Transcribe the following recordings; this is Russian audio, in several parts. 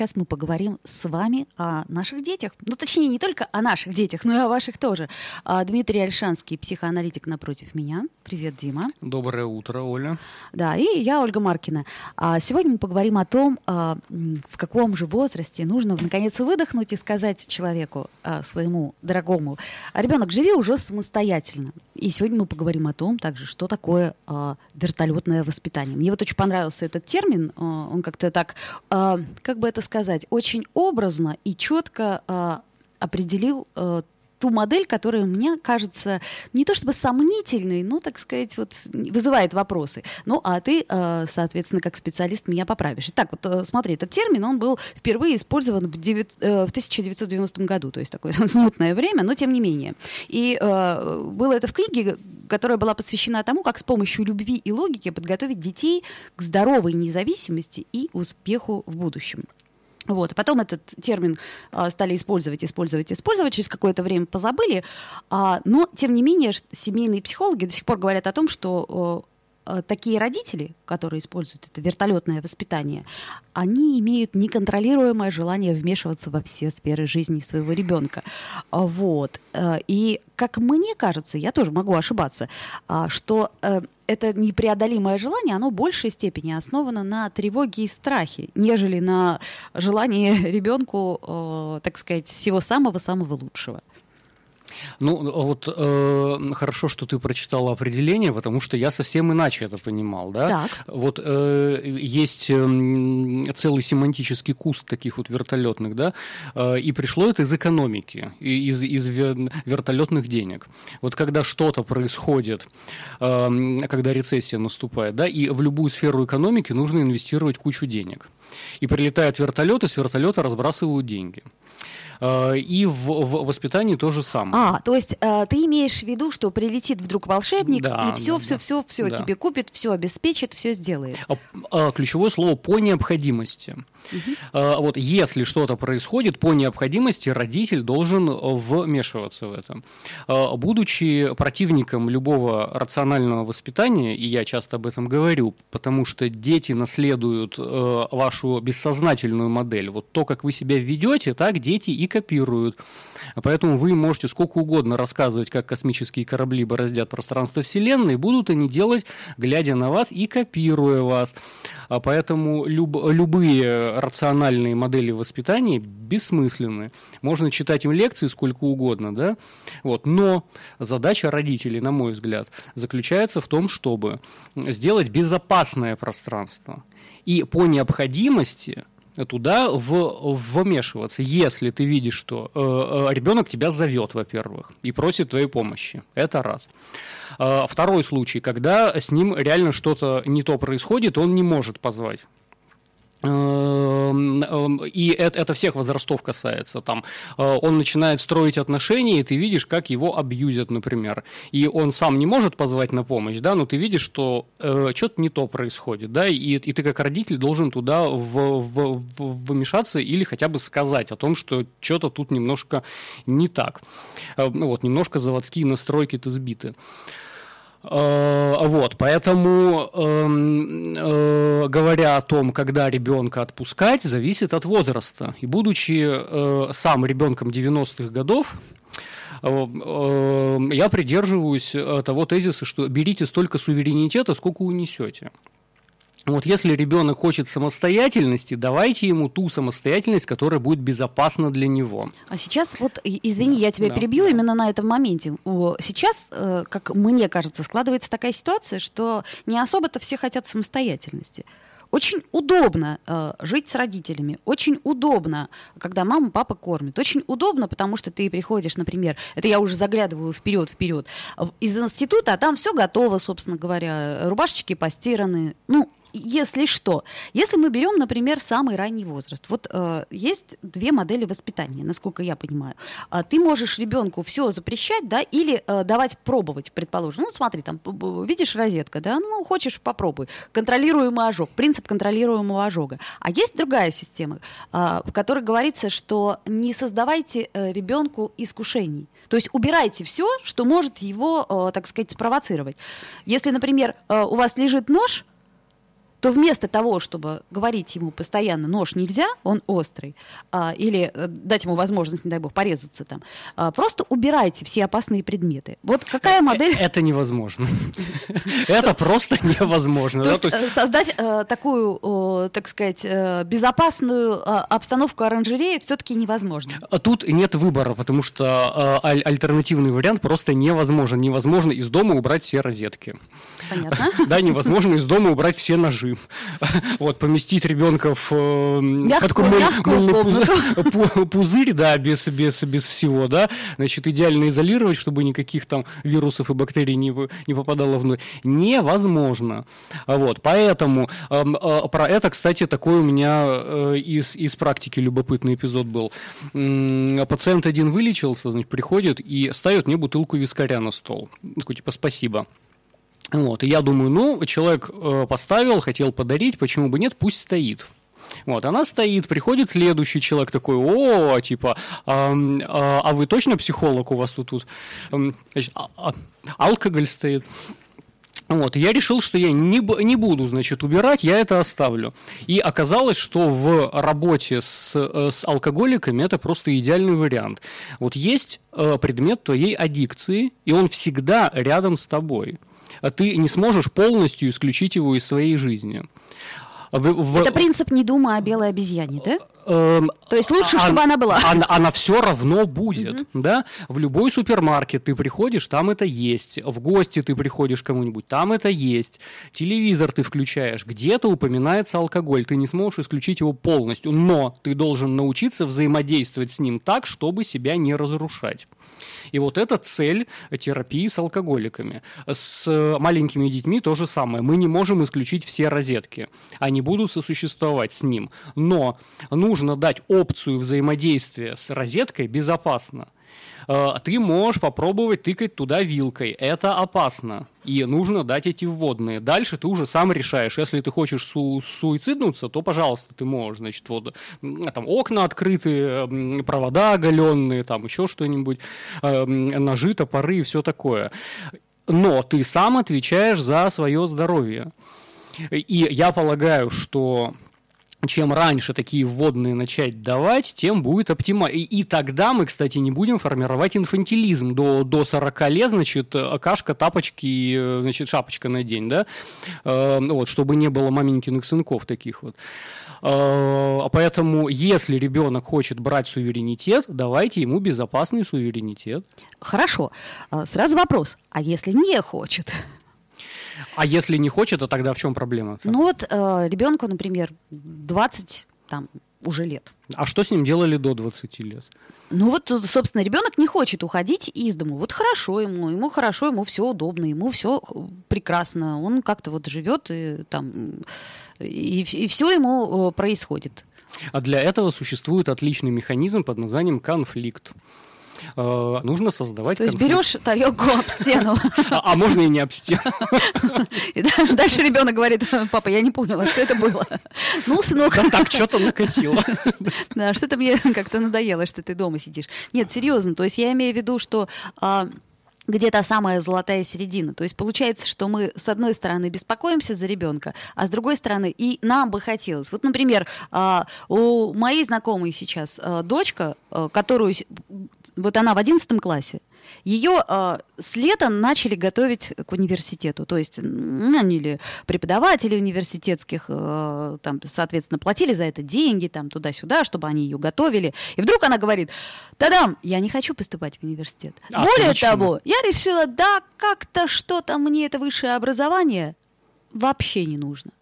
сейчас мы поговорим с вами о наших детях. Ну, точнее, не только о наших детях, но и о ваших тоже. А, Дмитрий Альшанский, психоаналитик напротив меня. Привет, Дима. Доброе утро, Оля. Да, и я, Ольга Маркина. А сегодня мы поговорим о том, а, в каком же возрасте нужно, наконец, выдохнуть и сказать человеку, своему дорогому, ребенок, живи уже самостоятельно. И сегодня мы поговорим о том также, что такое вертолетное воспитание. Мне вот очень понравился этот термин. Он как-то так, как бы это сказать, очень образно и четко э, определил э, ту модель, которая мне кажется не то чтобы сомнительной, но, так сказать, вот вызывает вопросы. Ну, а ты, э, соответственно, как специалист меня поправишь. Итак, вот э, смотри, этот термин, он был впервые использован в, 9, э, в 1990 году, то есть такое смутное время, но тем не менее. И было это в книге, которая была посвящена тому, как с помощью любви и логики подготовить детей к здоровой независимости и успеху в будущем. Вот. Потом этот термин а, стали использовать, использовать, использовать, через какое-то время позабыли. А, но, тем не менее, семейные психологи до сих пор говорят о том, что такие родители, которые используют это вертолетное воспитание, они имеют неконтролируемое желание вмешиваться во все сферы жизни своего ребенка. А, вот. Э, и, как мне кажется, я тоже могу ошибаться, а, что э, это непреодолимое желание, оно в большей степени основано на тревоге и страхе, нежели на желании ребенку, так сказать, всего самого-самого лучшего. Ну, вот э, хорошо, что ты прочитала определение, потому что я совсем иначе это понимал, да? Так. Вот э, есть э, целый семантический куст таких вот вертолетных, да, э, и пришло это из экономики, из, из вертолетных денег. Вот когда что-то происходит, э, когда рецессия наступает, да, и в любую сферу экономики нужно инвестировать кучу денег. И прилетают вертолеты, с вертолета разбрасывают деньги. Э, и в, в воспитании то же самое. А, то есть э, ты имеешь в виду, что прилетит вдруг волшебник да, и все, да, все, да. все, все да. тебе купит, все обеспечит, все сделает. А, а, ключевое слово по необходимости. Угу. Вот если что-то происходит, по необходимости родитель должен вмешиваться в это. Будучи противником любого рационального воспитания, и я часто об этом говорю, потому что дети наследуют вашу бессознательную модель. Вот то, как вы себя ведете, так дети и копируют. Поэтому вы можете сколько угодно рассказывать, как космические корабли бороздят пространство Вселенной, будут они делать, глядя на вас и копируя вас. А поэтому люб, любые рациональные модели воспитания бессмысленны. Можно читать им лекции сколько угодно, да? Вот. Но задача родителей, на мой взгляд, заключается в том, чтобы сделать безопасное пространство. И по необходимости туда в, вмешиваться, если ты видишь, что э, э, ребенок тебя зовет, во-первых, и просит твоей помощи. Это раз. Э, второй случай, когда с ним реально что-то не то происходит, он не может позвать. Эм, эм, и это, это всех возрастов касается. Там, э, он начинает строить отношения, и ты видишь, как его абьюзят, например. И он сам не может позвать на помощь, да, но ты видишь, что э, что-то не то происходит, да, и, и ты как родитель должен туда в, в, в, вмешаться или хотя бы сказать о том, что что-то тут немножко не так. Э, вот, немножко заводские настройки-то сбиты. Э, вот, поэтому эм, э, говоря о том, когда ребенка отпускать, зависит от возраста. И будучи э, сам ребенком 90-х годов, я придерживаюсь того тезиса, что берите столько суверенитета, сколько унесете. Вот если ребенок хочет самостоятельности, давайте ему ту самостоятельность, которая будет безопасна для него. А сейчас, вот, извини, да, я тебя да, перебью да. именно на этом моменте. Сейчас, э, как мне кажется, складывается такая ситуация, что не особо-то все хотят самостоятельности. Очень удобно э, жить с родителями, очень удобно, когда мама, папа кормят. Очень удобно, потому что ты приходишь, например, это я уже заглядываю вперед, вперед, из института, а там все готово, собственно говоря, рубашечки постираны. Ну, если что. Если мы берем, например, самый ранний возраст. Вот э, есть две модели воспитания, насколько я понимаю. А, ты можешь ребенку все запрещать, да, или э, давать пробовать, предположим. Ну, смотри, там, видишь розетка, да, ну, хочешь, попробуй. Контролируемый ожог, принцип контролируемого ожога. А есть другая система, э, в которой говорится, что не создавайте э, ребенку искушений. То есть убирайте все, что может его, э, так сказать, спровоцировать. Если, например, э, у вас лежит нож, то вместо того, чтобы говорить ему постоянно нож нельзя, он острый, а, или э, дать ему возможность, не дай бог, порезаться там, а, просто убирайте все опасные предметы. Вот какая модель... Это невозможно. Это просто невозможно. То есть создать такую, так сказать, безопасную обстановку оранжереи все-таки невозможно. Тут нет выбора, потому что альтернативный вариант просто невозможен. Невозможно из дома убрать все розетки. Понятно. Да, невозможно из дома убрать все ножи режим. Вот, поместить ребенка в э, мягкую, пузырь, да, без, без, без всего, да, значит, идеально изолировать, чтобы никаких там вирусов и бактерий не, не попадало внутрь. Невозможно. Вот, поэтому э, э, про это, кстати, такой у меня э, из, из практики любопытный эпизод был. Пациент один вылечился, значит, приходит и ставит мне бутылку вискаря на стол. Такой, типа, спасибо. Вот, и я думаю, ну, человек э, поставил, хотел подарить, почему бы нет, пусть стоит. Вот, она стоит, приходит следующий человек такой, о, типа, а, а, а вы точно психолог у вас тут? тут значит, а, а, алкоголь стоит. Вот, я решил, что я не, не буду, значит, убирать, я это оставлю. И оказалось, что в работе с, э, с алкоголиками это просто идеальный вариант. Вот есть э, предмет твоей аддикции, и он всегда рядом с тобой. А ты не сможешь полностью исключить его из своей жизни. В, в... Это принцип не думай о белой обезьяне, да? Эм, То есть лучше, а, чтобы она была. Она, она все равно будет, угу. да? В любой супермаркет ты приходишь, там это есть. В гости ты приходишь кому-нибудь, там это есть. Телевизор ты включаешь, где-то упоминается алкоголь. Ты не сможешь исключить его полностью, но ты должен научиться взаимодействовать с ним так, чтобы себя не разрушать. И вот это цель терапии с алкоголиками. С маленькими детьми то же самое. Мы не можем исключить все розетки. Они будут сосуществовать с ним. Но нужно дать опцию взаимодействия с розеткой безопасно. Э, ты можешь попробовать тыкать туда вилкой. Это опасно. И нужно дать эти вводные. Дальше ты уже сам решаешь. Если ты хочешь су суициднуться, то, пожалуйста, ты можешь. Значит, вот там окна открыты, провода оголенные, там еще что-нибудь, э, ножи, топоры и все такое. Но ты сам отвечаешь за свое здоровье. И я полагаю, что чем раньше такие вводные начать давать, тем будет оптимально. И, и тогда мы, кстати, не будем формировать инфантилизм. До, до 40 лет, значит, кашка, тапочки, значит, шапочка на день, да? Э, вот, чтобы не было маменькиных сынков таких вот. Э, поэтому, если ребенок хочет брать суверенитет, давайте ему безопасный суверенитет. Хорошо. Э, сразу вопрос. А если не хочет? А если не хочет, то тогда в чем проблема? Ну вот э, ребенку, например, 20 там уже лет. А что с ним делали до 20 лет? Ну вот, собственно, ребенок не хочет уходить из дома. Вот хорошо ему, ему хорошо, ему все удобно, ему все прекрасно. Он как-то вот живет и там и, и все ему э, происходит. А для этого существует отличный механизм под названием конфликт. Э, нужно создавать То есть берешь тарелку об стену. А, а можно и не об стену. Дальше ребенок говорит, папа, я не поняла, что это было. Ну, сынок. Да так, что-то накатило. Да, что-то мне как-то надоело, что ты дома сидишь. Нет, серьезно, то есть я имею в виду, что а, где то самая золотая середина. То есть получается, что мы с одной стороны беспокоимся за ребенка, а с другой стороны и нам бы хотелось. Вот, например, а, у моей знакомой сейчас а, дочка, а, которую вот она в одиннадцатом классе, ее э, с лета начали готовить к университету. То есть наняли преподаватели университетских, э, там, соответственно, платили за это деньги, там, туда-сюда, чтобы они ее готовили. И вдруг она говорит, Тадам, я не хочу поступать в университет. А, Более того, я решила, да, как-то что-то мне это высшее образование вообще не нужно.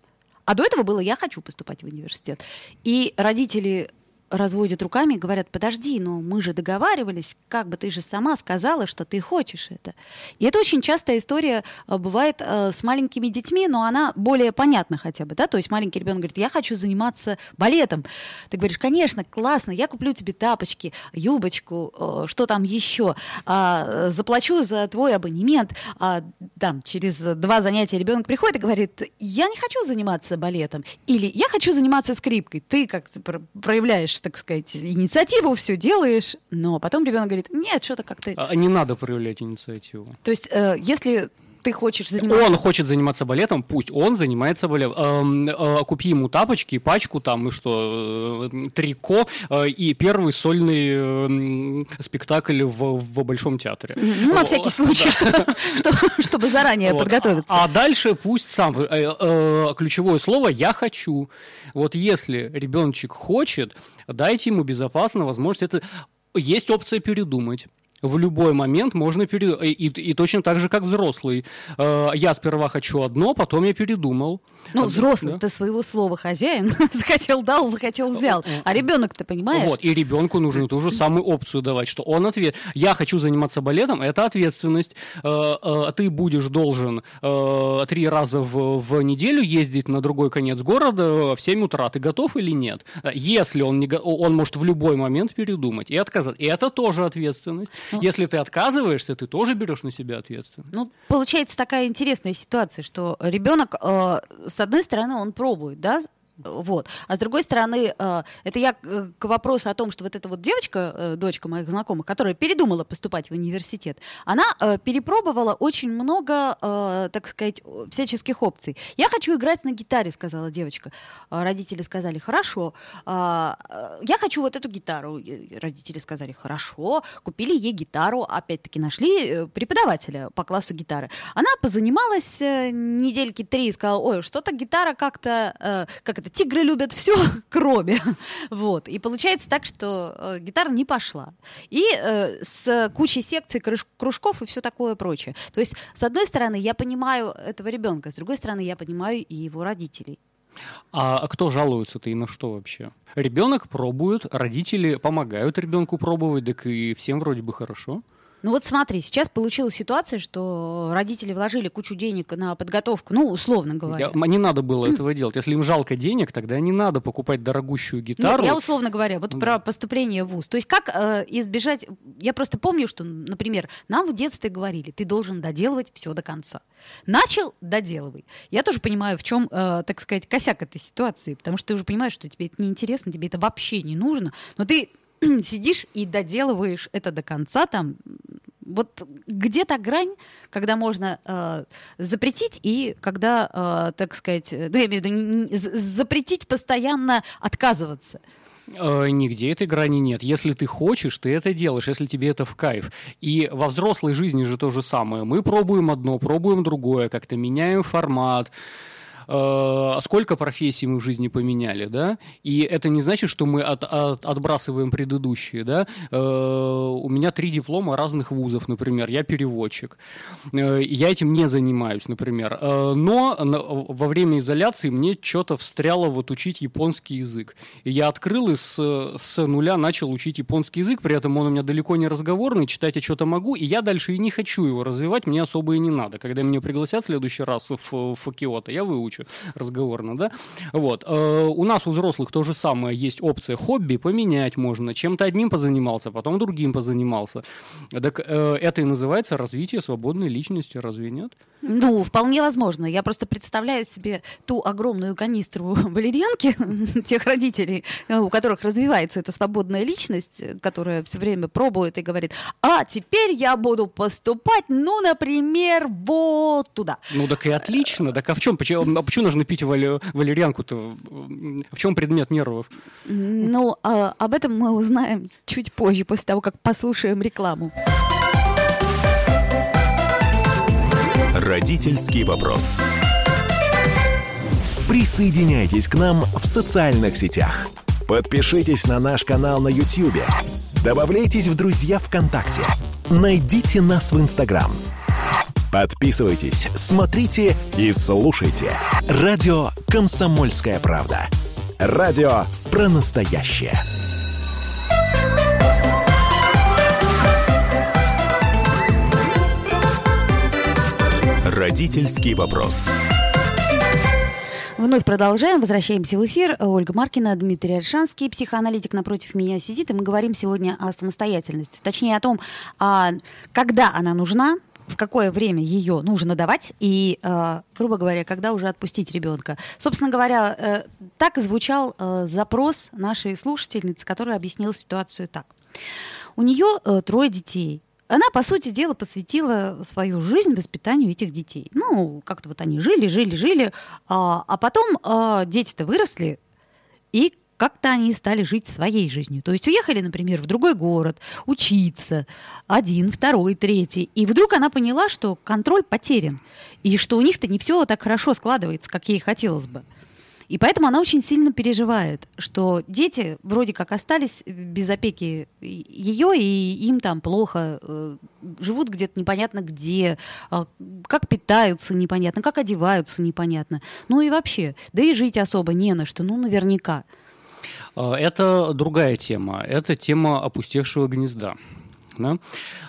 А до этого было, я хочу поступать в университет. И родители разводят руками и говорят, подожди, но мы же договаривались, как бы ты же сама сказала, что ты хочешь это. И это очень частая история э, бывает э, с маленькими детьми, но она более понятна хотя бы, да, то есть маленький ребенок говорит, я хочу заниматься балетом. Ты говоришь, конечно, классно, я куплю тебе тапочки, юбочку, э, что там еще, э, заплачу за твой абонемент. А, там, через два занятия ребенок приходит и говорит, я не хочу заниматься балетом, или я хочу заниматься скрипкой. Ты как проявляешь, так сказать, инициативу, все делаешь, но потом ребенок говорит, нет, что-то как-то... А не надо проявлять инициативу. То есть, э, если ты хочешь заниматься... Он хочет заниматься балетом, пусть он занимается балетом. Эм, э, купи ему тапочки, пачку там, и что, э, трико, э, и первый сольный э, спектакль в, в Большом театре. Ну, на всякий случай, чтобы заранее подготовиться. А дальше пусть сам... Э, э, ключевое слово «я хочу». Вот если ребеночек хочет, дайте ему безопасно возможность это... Есть опция передумать в любой момент можно передумать. И, и, и точно так же, как взрослый. Э, я сперва хочу одно, потом я передумал. Ну, взрослый, да? ты своего слова хозяин. захотел дал, захотел взял. А ребенок, ты понимаешь? Вот, и ребенку нужно ту же самую опцию давать, что он ответ. Я хочу заниматься балетом, это ответственность. Э, э, ты будешь должен три раза в, в неделю ездить на другой конец города в 7 утра. Ты готов или нет? Если он не он может в любой момент передумать и отказать. И это тоже ответственность. Ну, Если ты отказываешься, ты тоже берешь на себя ответственность. Ну, получается такая интересная ситуация, что ребенок, э, с одной стороны, он пробует, да, вот. А с другой стороны, э, это я к вопросу о том, что вот эта вот девочка, э, дочка моих знакомых, которая передумала поступать в университет, она э, перепробовала очень много, так сказать, всяческих опций. Я хочу играть на гитаре, сказала девочка. Родители сказали, хорошо. Я хочу вот эту гитару. Родители сказали, хорошо. Купили ей гитару, опять-таки нашли преподавателя по классу гитары. Она позанималась недельки три и сказала, ой, что-то гитара как-то, как это тигры любят все, кроме. Вот. И получается так, что э, гитара не пошла. И э, с кучей секций, кружков и все такое прочее. То есть, с одной стороны, я понимаю этого ребенка, с другой стороны, я понимаю и его родителей. А кто жалуется-то и на что вообще? Ребенок пробует, родители помогают ребенку пробовать, так и всем вроде бы хорошо. Ну вот смотри, сейчас получилась ситуация, что родители вложили кучу денег на подготовку, ну, условно говоря. Я, не надо было этого делать. Если им жалко денег, тогда не надо покупать дорогущую гитару. Нет, я условно говоря, вот про поступление в ВУЗ. То есть как э, избежать... Я просто помню, что, например, нам в детстве говорили, ты должен доделывать все до конца. Начал, доделывай. Я тоже понимаю, в чем, э, так сказать, косяк этой ситуации, потому что ты уже понимаешь, что тебе это неинтересно, тебе это вообще не нужно, но ты сидишь и доделываешь это до конца, там, вот где-то грань, когда можно э, запретить и когда, э, так сказать, ну, я имею в виду, запретить постоянно отказываться. Э, нигде этой грани нет. Если ты хочешь, ты это делаешь, если тебе это в кайф. И во взрослой жизни же то же самое. Мы пробуем одно, пробуем другое, как-то меняем формат, э, сколько профессий мы в жизни поменяли, да, и это не значит, что мы от, от, отбрасываем предыдущие, да. Э, у меня три диплома разных вузов, например, я переводчик, э, я этим не занимаюсь, например, э, но во время изоляции мне что-то встряло вот учить японский язык, и я открыл и с, с нуля начал учить японский язык, при этом он у меня далеко не разговорный, читать я что-то могу, и я дальше и не хочу его развивать, мне особо и не надо. Когда меня пригласят в следующий раз в, в Киото, я выучу встречу разговорно, да. Вот. Э, у нас у взрослых то же самое есть опция хобби, поменять можно. Чем-то одним позанимался, потом другим позанимался. Так э, это и называется развитие свободной личности, разве нет? Ну, вполне возможно. Я просто представляю себе ту огромную канистру валерьянки тех родителей, э, у которых развивается эта свободная личность, которая все время пробует и говорит, а теперь я буду поступать, ну, например, вот туда. Ну, так и отлично. Так а в чем? Почему, почему нужно пить вали, валерьянку-то? В чем предмет нервов? Ну, а, об этом мы узнаем чуть позже, после того, как послушаем рекламу. Родительский вопрос. Присоединяйтесь к нам в социальных сетях. Подпишитесь на наш канал на YouTube. Добавляйтесь в друзья ВКонтакте. Найдите нас в Инстаграм. Подписывайтесь, смотрите и слушайте. Радио «Комсомольская правда». Радио про настоящее. Родительский вопрос. Вновь продолжаем, возвращаемся в эфир. Ольга Маркина, Дмитрий Альшанский, психоаналитик напротив меня сидит, и мы говорим сегодня о самостоятельности. Точнее, о том, а когда она нужна, в какое время ее нужно давать и, э, грубо говоря, когда уже отпустить ребенка. Собственно говоря, э, так звучал э, запрос нашей слушательницы, которая объяснила ситуацию так. У нее э, трое детей. Она, по сути дела, посвятила свою жизнь воспитанию этих детей. Ну, как-то вот они жили, жили, жили, а, а потом а, дети-то выросли, и как-то они стали жить своей жизнью. То есть уехали, например, в другой город, учиться, один, второй, третий. И вдруг она поняла, что контроль потерян, и что у них-то не все так хорошо складывается, как ей хотелось бы. И поэтому она очень сильно переживает, что дети вроде как остались без опеки ее, и им там плохо, э, живут где-то непонятно где, а, как питаются непонятно, как одеваются непонятно. Ну и вообще, да и жить особо не на что, ну наверняка. А, это другая тема. Это тема опустевшего гнезда. Да?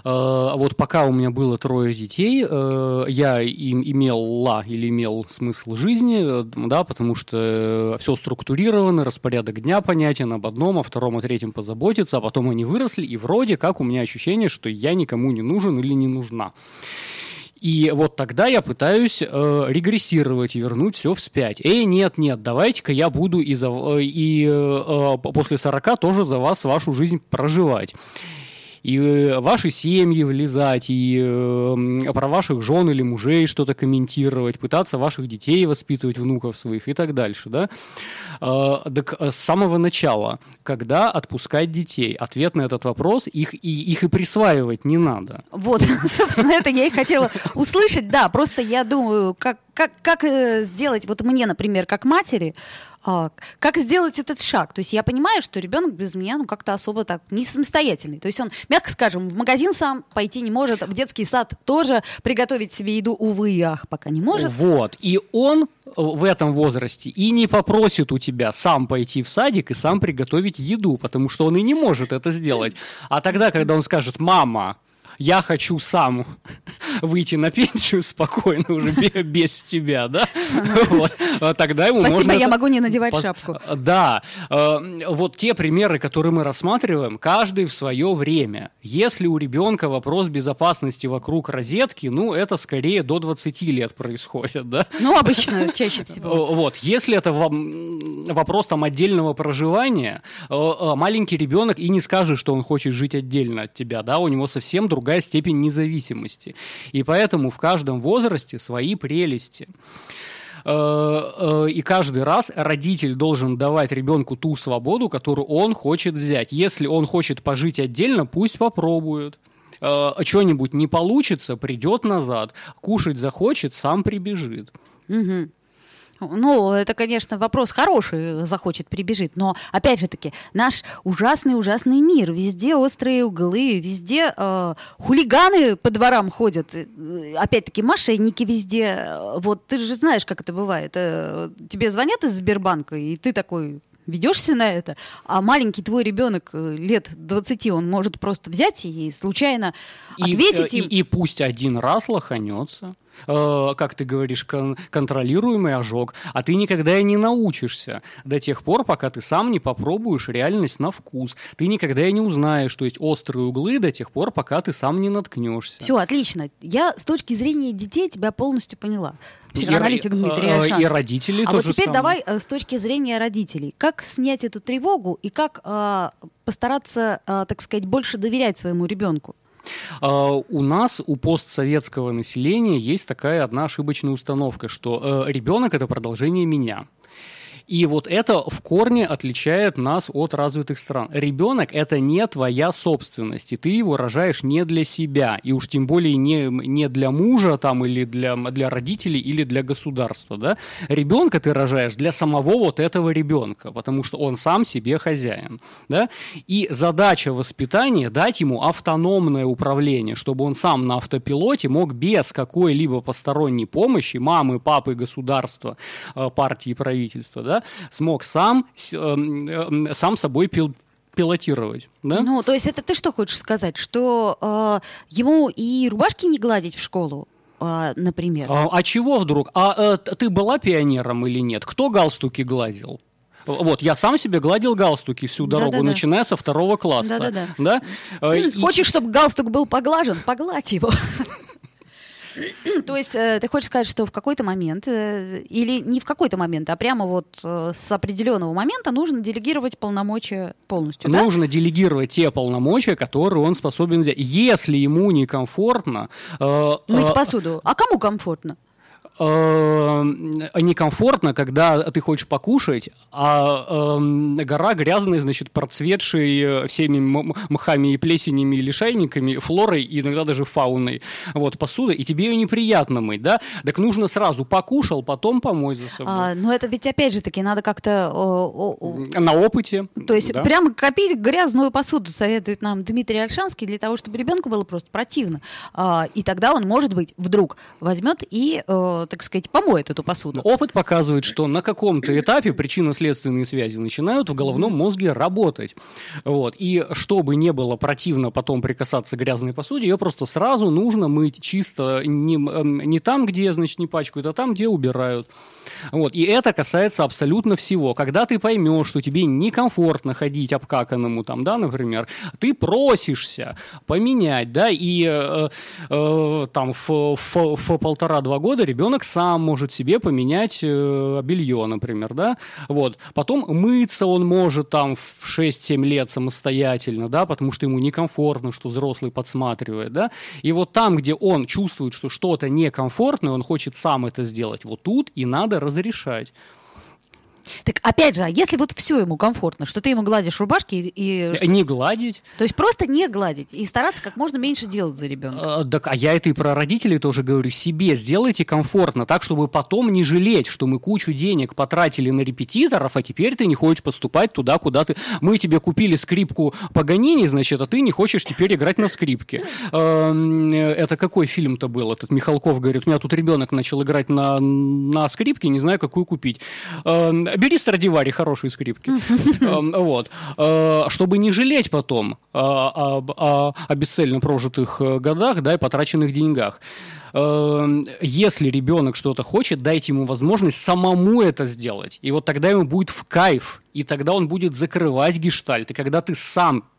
А, вот пока у меня было трое детей, э, я им имел ла или имел смысл жизни, э, да, потому что все структурировано, распорядок дня понятен, об одном, о втором, о третьем позаботиться, а потом они выросли, и вроде как у меня ощущение, что я никому не нужен или не нужна. И вот тогда я пытаюсь э, регрессировать и вернуть все вспять. Эй, нет, нет, давайте-ка я буду и, за, э, и э, после 40 тоже за вас вашу жизнь проживать и э, ваши семьи влезать, и э, про ваших жен или мужей что-то комментировать, пытаться ваших детей воспитывать, внуков своих и так дальше, да? Э, так с самого начала, когда отпускать детей? Ответ на этот вопрос, их и, их и присваивать не надо. Вот, собственно, это я и хотела услышать, да, просто я думаю, как, как, как сделать, вот мне, например, как матери, а, как сделать этот шаг? То есть я понимаю, что ребенок без меня ну как-то особо так не самостоятельный. То есть он, мягко скажем, в магазин сам пойти не может, в детский сад тоже приготовить себе еду, увы и ах, пока не может. Вот. И он в этом возрасте и не попросит у тебя сам пойти в садик и сам приготовить еду, потому что он и не может это сделать. А тогда, когда он скажет, мама, я хочу сам выйти на пенсию спокойно уже без тебя, да? Вот. А тогда ему Спасибо, можно... я могу не надевать шапку. Да. Э, вот те примеры, которые мы рассматриваем, каждый в свое время. Если у ребенка вопрос безопасности вокруг розетки, ну, это скорее до 20 лет происходит, да? Ну, обычно, чаще всего. Э, вот. Если это вопрос там отдельного проживания, э, маленький ребенок и не скажет, что он хочет жить отдельно от тебя, да, у него совсем другая степень независимости. И поэтому в каждом возрасте свои прелести. Э, э, и каждый раз родитель должен давать ребенку ту свободу, которую он хочет взять. Если он хочет пожить отдельно, пусть попробует э, что-нибудь не получится, придет назад, кушать захочет, сам прибежит. Угу. Ну, это, конечно, вопрос хороший, захочет прибежит, но, опять же таки, наш ужасный-ужасный мир, везде острые углы, везде э, хулиганы по дворам ходят, э, опять-таки, мошенники везде, вот ты же знаешь, как это бывает, э, тебе звонят из Сбербанка, и ты такой, ведешься на это, а маленький твой ребенок э, лет 20, он может просто взять и случайно и, ответить им. И, и пусть один раз лоханется э, как ты говоришь, кон- контролируемый ожог, а ты никогда и не научишься до тех пор, пока ты сам не попробуешь реальность на вкус. Ты никогда и не узнаешь, что есть острые углы до тех пор, пока ты сам не наткнешься. Все, отлично. Я с точки зрения детей тебя полностью поняла. Психоаналитик и, Дмитрий э, Альшанский. И родители А вот теперь самое. давай э, с точки зрения родителей. Как снять эту тревогу и как э, постараться, э, так сказать, больше доверять своему ребенку? А, у нас, у постсоветского населения, есть такая одна ошибочная установка, что э, ребенок это продолжение меня. И вот это в корне отличает нас от развитых стран. Ребенок – это не твоя собственность, и ты его рожаешь не для себя, и уж тем более не, не для мужа там, или для, для родителей, или для государства. Да? Ребенка ты рожаешь для самого вот этого ребенка, потому что он сам себе хозяин. Да? И задача воспитания – дать ему автономное управление, чтобы он сам на автопилоте мог без какой-либо посторонней помощи, мамы, папы, государства, э, партии, правительства, да, смог сам, эм, эм, сам собой пил, пилотировать. Да? Ну, то есть это ты что хочешь сказать? Что э, ему и рубашки не гладить в школу? а, например. А, а чего вдруг? А, а ты была пионером или нет? Кто галстуки гладил? Вот, я сам себе гладил галстуки всю дорогу, Да-да-да. начиная со второго класса. Да-да-да. Да? Хочешь, чтобы галстук был поглажен? Погладь его. То есть э, ты хочешь сказать, что в какой-то момент, э, или не в какой-то момент, а прямо вот э, с определенного момента нужно делегировать полномочия полностью, Нужно да? делегировать те полномочия, которые он способен взять. Если ему некомфортно... Мыть посуду. А кому комфортно? Э, некомфортно, когда ты хочешь покушать, а э, гора грязная, значит, процветшей э, всеми мхами и плесенями и лишайниками, флорой и иногда даже фауной. Вот, посуда, и тебе ее неприятно мыть, да? Так нужно сразу покушал, потом помой за собой. А, но это ведь опять же таки надо как-то... На опыте. То есть да. прямо копить грязную посуду советует нам Дмитрий Альшанский для того, чтобы ребенку было просто противно. А, и тогда он, может быть, вдруг возьмет и э, так сказать, помоет эту посуду. Опыт показывает, что на каком-то этапе причинно-следственные связи начинают в головном мозге работать. Вот. И чтобы не было противно потом прикасаться к грязной посуде, ее просто сразу нужно мыть чисто не, эм, не там, где, значит, не пачкают, а там, где убирают. Вот. И это касается абсолютно всего. Когда ты поймешь, что тебе некомфортно ходить обкаканному, там, да, например, ты просишься поменять, да, и э, э, там в, в, в полтора-два года ребенок сам может себе поменять э, белье, например, да, вот. Потом мыться он может там в 6-7 лет самостоятельно, да, потому что ему некомфортно, что взрослый подсматривает, да, и вот там, где он чувствует, что что-то некомфортное, он хочет сам это сделать, вот тут и надо разрешать. Так опять же, а если вот все ему комфортно, что ты ему гладишь рубашки и... и... Не гладить. То есть просто не гладить и стараться как можно меньше делать за ребенка. А, так, а я это и про родителей тоже говорю. Себе сделайте комфортно, так, чтобы потом не жалеть, что мы кучу денег потратили на репетиторов, а теперь ты не хочешь поступать туда, куда ты... Мы тебе купили скрипку Паганини, значит, а ты не хочешь теперь играть на скрипке. Это какой фильм-то был? Этот Михалков говорит, у меня тут ребенок начал играть на, на скрипке, не знаю, какую купить бери Страдивари хорошие скрипки. Эм, вот. Э, чтобы не жалеть потом о бесцельно прожитых э, годах, да, и потраченных деньгах эм, если ребенок что-то хочет, дайте ему возможность самому это сделать. И вот тогда ему будет в кайф, и тогда он будет закрывать гештальт. И когда ты сам Э,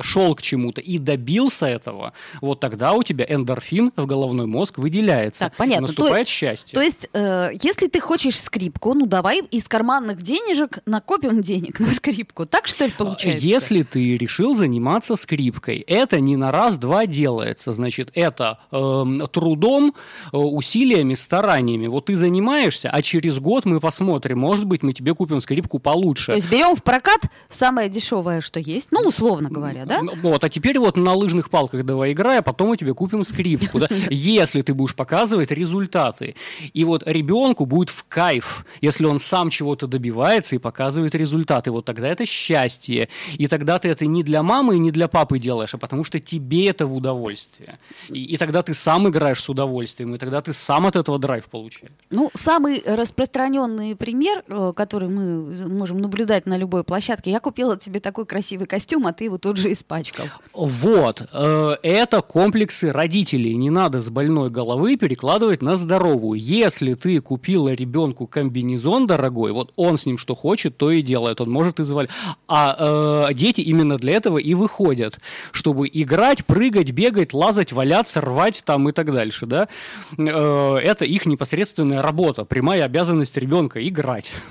шел к чему-то и добился этого, вот тогда у тебя эндорфин в головной мозг выделяется. Так, понятно. Наступает то, счастье. То есть, э, если ты хочешь скрипку, ну давай из карманных денежек накопим денег на скрипку. Так что ли получается? Если ты решил заниматься скрипкой, это не на раз-два делается. Значит, это э, трудом, э, усилиями, стараниями. Вот ты занимаешься, а через год мы посмотрим, может быть, мы тебе купим скрипку получше. То есть берем в прокат самое дешевое, что есть, ну условно говоря, да? Вот, а теперь вот на лыжных палках давай играй, а потом мы тебе купим скрипку, да? Если ты будешь показывать результаты. И вот ребенку будет в кайф, если он сам чего-то добивается и показывает результаты. Вот тогда это счастье. И тогда ты это не для мамы и не для папы делаешь, а потому что тебе это в удовольствие. И, и тогда ты сам играешь с удовольствием, и тогда ты сам от этого драйв получаешь. Ну, самый распространенный пример, э, который мы можем наблюдать на любой площадке, я купила тебе такой красивый костюм, а ты его тут же испачкал. Вот. Э, это комплексы родителей. Не надо с больной головы перекладывать на здоровую. Если ты купила ребенку комбинезон дорогой, вот он с ним что хочет, то и делает. Он может извалить. А э, дети именно для этого и выходят, чтобы играть, прыгать, бегать, лазать, валяться, рвать там и так дальше. Да? Э, это их непосредственная работа, прямая обязанность ребенка играть.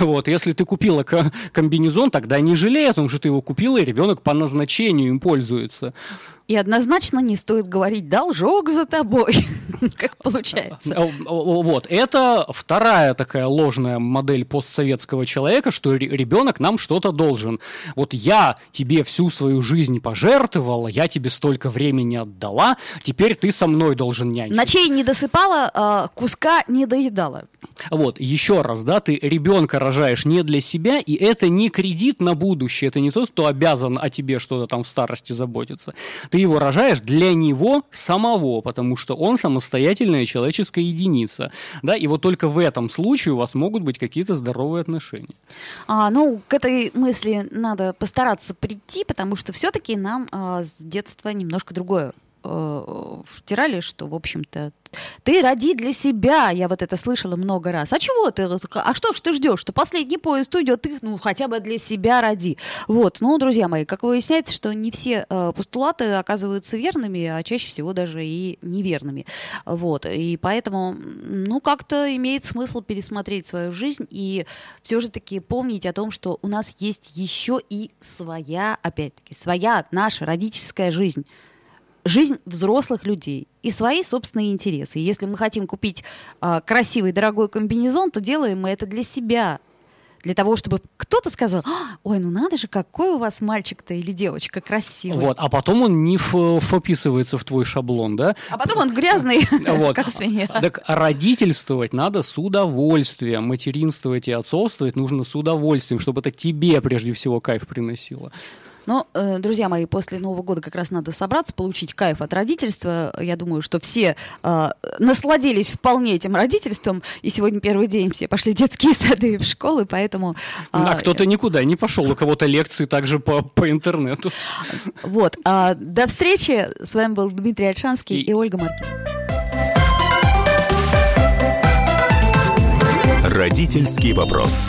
Вот, если ты купила комбинезон, тогда не жалей о том, что ты его купила, и ребенок ребенок по назначению им пользуется. И однозначно не стоит говорить «должок за тобой», как получается. Вот, это вторая такая ложная модель постсоветского человека, что ребенок нам что-то должен. Вот я тебе всю свою жизнь пожертвовала, я тебе столько времени отдала, теперь ты со мной должен нянчить. Ночей не досыпала, а куска не доедала. Вот, еще раз, да, ты ребенка рожаешь не для себя, и это не кредит на будущее, это не тот, кто обязан о тебе что-то там в старости заботиться. Ты его рожаешь для него самого, потому что он самостоятельная человеческая единица. Да, и вот только в этом случае у вас могут быть какие-то здоровые отношения. А, ну, к этой мысли надо постараться прийти, потому что все-таки нам а, с детства немножко другое э, втирали, что, в общем-то, ты роди для себя. Я вот это слышала много раз. А чего ты? А что ж ты ждешь? Что последний поезд уйдет? Ты, ну, хотя бы для себя роди. Вот. Ну, друзья мои, как выясняется, что не все э, постулаты оказываются верными, а чаще всего даже и неверными. Вот. И поэтому, ну, как-то имеет смысл пересмотреть свою жизнь и все же таки помнить о том, что у нас есть еще и своя, опять-таки, своя наша родительская жизнь жизнь взрослых людей и свои собственные интересы. И если мы хотим купить э, красивый дорогой комбинезон, то делаем мы это для себя, для того, чтобы кто-то сказал, «А, ой, ну надо же, какой у вас мальчик-то или девочка красивый. Вот, а потом он не вписывается в твой шаблон, да? А потом он грязный, вот. как свинья. Так родительствовать надо с удовольствием, материнствовать и отцовствовать нужно с удовольствием, чтобы это тебе прежде всего кайф приносило. Но, э, друзья мои, после Нового года как раз надо собраться, получить кайф от родительства. Я думаю, что все э, насладились вполне этим родительством, и сегодня первый день все пошли в детские сады и в школы, поэтому... Э, а кто-то никуда не пошел, у кого-то лекции также по, по интернету. Вот. Э, до встречи. С вами был Дмитрий Альшанский и, и Ольга Маркин. Родительский вопрос.